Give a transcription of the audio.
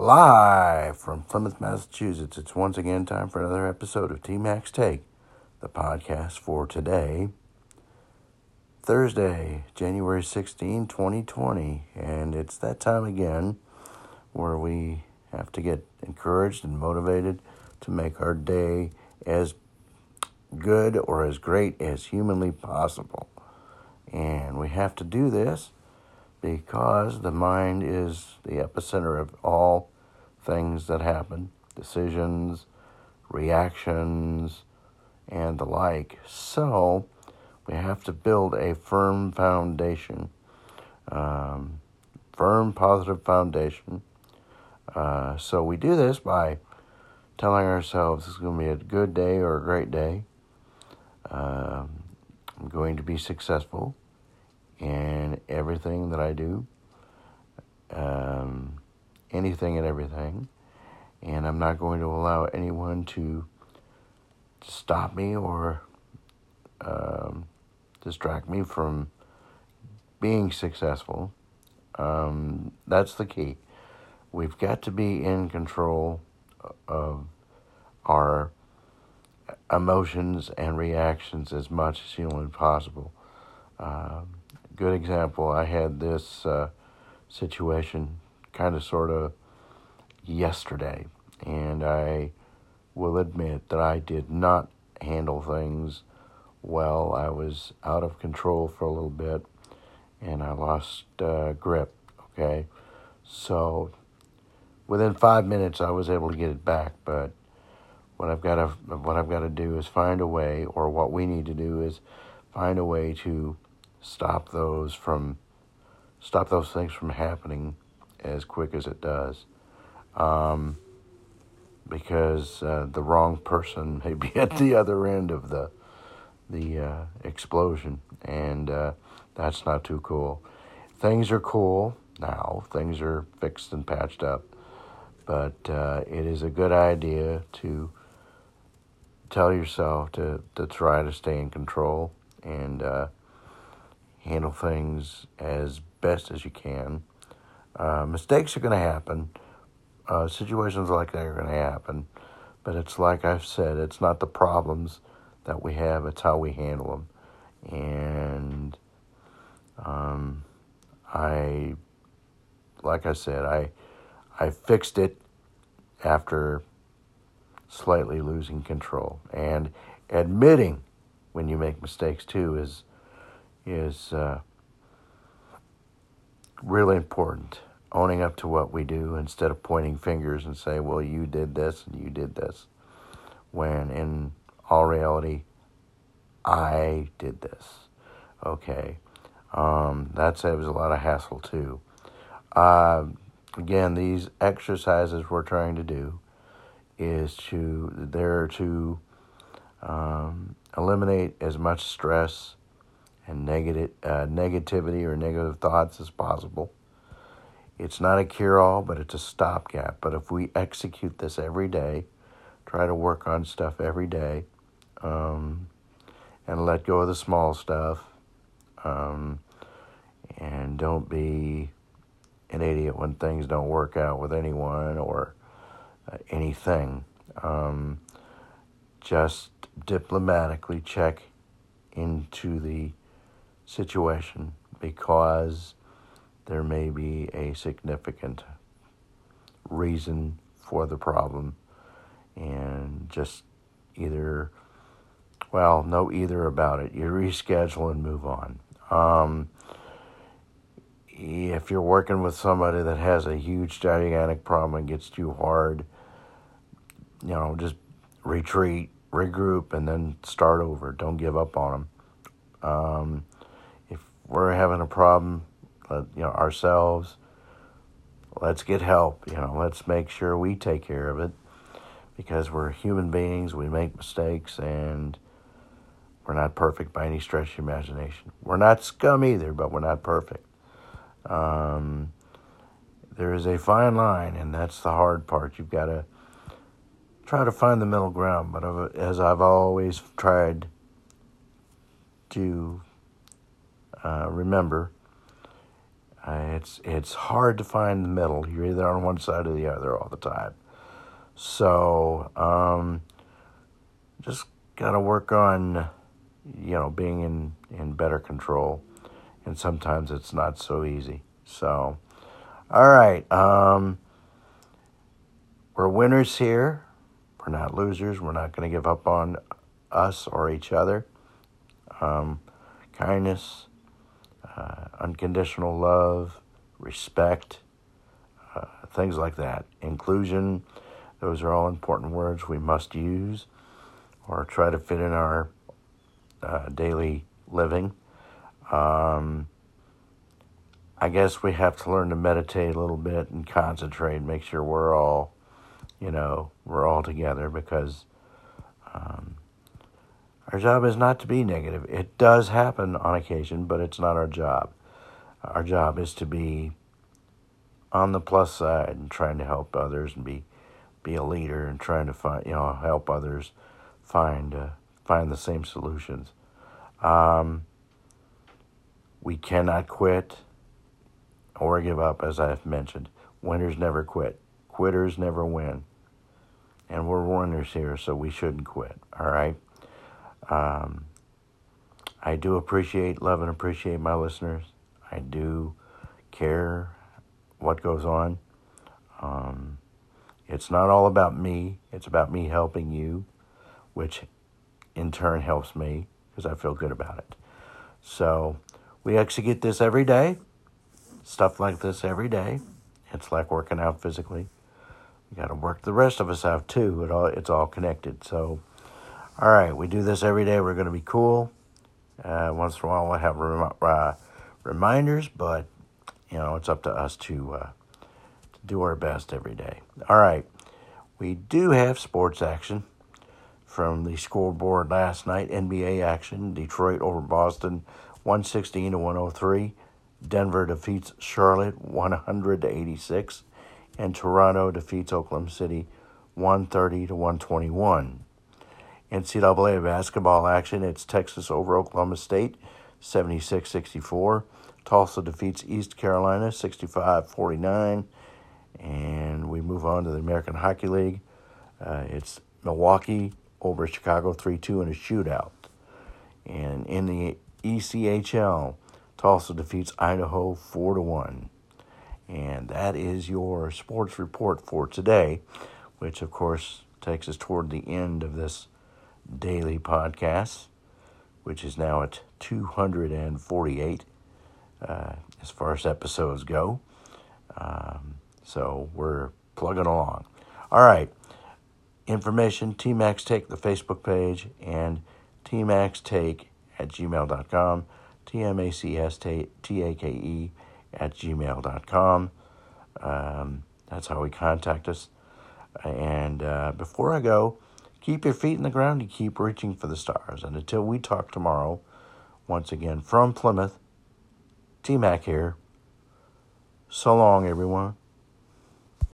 Live from Plymouth, Massachusetts, it's once again time for another episode of TMAC's Take, the podcast for today, Thursday, January 16, 2020. And it's that time again where we have to get encouraged and motivated to make our day as good or as great as humanly possible. And we have to do this because the mind is the epicenter of all things that happen decisions, reactions, and the like. So, we have to build a firm foundation, um, firm positive foundation. Uh, so, we do this by telling ourselves it's going to be a good day or a great day. Um, I'm going to be successful in everything that I do, um, anything and everything. And I'm not going to allow anyone to stop me or um, distract me from being successful. Um, that's the key. We've got to be in control of our emotions and reactions as much as humanly possible. Um, good example, I had this uh, situation kind of sort of yesterday, and I will admit that I did not handle things well. I was out of control for a little bit, and I lost uh, grip. Okay, so within five minutes, I was able to get it back, but what I've got to what I've got to do is find a way, or what we need to do is find a way to stop those from stop those things from happening as quick as it does. Um, because uh, the wrong person may be at the other end of the the uh, explosion, and uh, that's not too cool. Things are cool now; things are fixed and patched up, but uh, it is a good idea to tell yourself to to try to stay in control and uh, handle things as best as you can. Uh, mistakes are going to happen. Uh, situations like that are going to happen. But it's like I've said, it's not the problems that we have, it's how we handle them. And um, I, like I said, I, I fixed it after slightly losing control. And admitting when you make mistakes too is is uh, really important. Owning up to what we do instead of pointing fingers and say, well, you did this and you did this. When in all reality, I did this. Okay. Um, that saves a lot of hassle too. Uh, again, these exercises we're trying to do is to, they're to um, eliminate as much stress and negative, uh, negativity or negative thoughts as possible. It's not a cure all, but it's a stopgap. But if we execute this every day, try to work on stuff every day, um, and let go of the small stuff, um, and don't be an idiot when things don't work out with anyone or uh, anything. Um, just diplomatically check into the situation because there may be a significant reason for the problem and just either well no either about it. You reschedule and move on. Um, if you're working with somebody that has a huge gigantic problem and gets too hard you know just retreat regroup and then start over. Don't give up on them um, we're having a problem, you know, ourselves, let's get help. You know, let's make sure we take care of it because we're human beings. We make mistakes and we're not perfect by any stretch of imagination. We're not scum either, but we're not perfect. Um, there is a fine line, and that's the hard part. You've got to try to find the middle ground. But as I've always tried to uh, remember, Uh, it's it's hard to find the middle. You're either on one side or the other all the time. So um, just got to work on you know being in in better control, and sometimes it's not so easy. So all right, um, we're winners here. We're not losers. We're not to give up on us or each other. Um, kindness, uh, unconditional love, respect, uh, things like that. Inclusion, those are all important words we must use or try to fit in our uh, daily living. Um, I guess we have to learn to meditate a little bit and concentrate, make sure we're all, you know, we're all together because um, our job is not to be negative. It does happen on occasion, but it's not our job. Our job is to be on the plus side and trying to help others and be be a leader and trying to find you know help others find uh, find the same solutions. Um, we cannot quit or give up, as I've mentioned. Winners never quit. Quitters never win. And we're winners here, so we shouldn't quit. All right. Um, I do appreciate, love, and appreciate my listeners. I do care what goes on. Um, it's not all about me, it's about me helping you, which in turn helps me because I feel good about it. So we execute this every day, stuff like this every day. It's like working out physically. You got to work the rest of us out too. It all it's all connected. So all right, we do this every day. We're going to be cool. Uh, once in a while, we'll have rem- uh, reminders, but you know it's up to us to uh, to do our best every day. All right, we do have sports action from the scoreboard last night. NBA action: Detroit over Boston, one sixteen to one hundred three. Denver defeats Charlotte, one hundred to eighty six, and Toronto defeats Oklahoma City, one thirty to one twenty one. NCAA basketball action. It's Texas over Oklahoma State, 76 64. Tulsa defeats East Carolina, 65 49. And we move on to the American Hockey League. Uh, it's Milwaukee over Chicago 3 2 in a shootout. And in the ECHL, Tulsa defeats Idaho 4 1. And that is your sports report for today, which of course takes us toward the end of this daily podcasts, which is now at 248 uh, as far as episodes go. Um, so we're plugging along. All right. Information, TMAC's Take, the Facebook page, and TMAC's Take at gmail.com, T-M-A-C-S T-A-K-E at gmail.com. Um, that's how we contact us. And uh, before I go, Keep your feet in the ground and keep reaching for the stars. And until we talk tomorrow, once again from Plymouth, T Mac here. So long, everyone.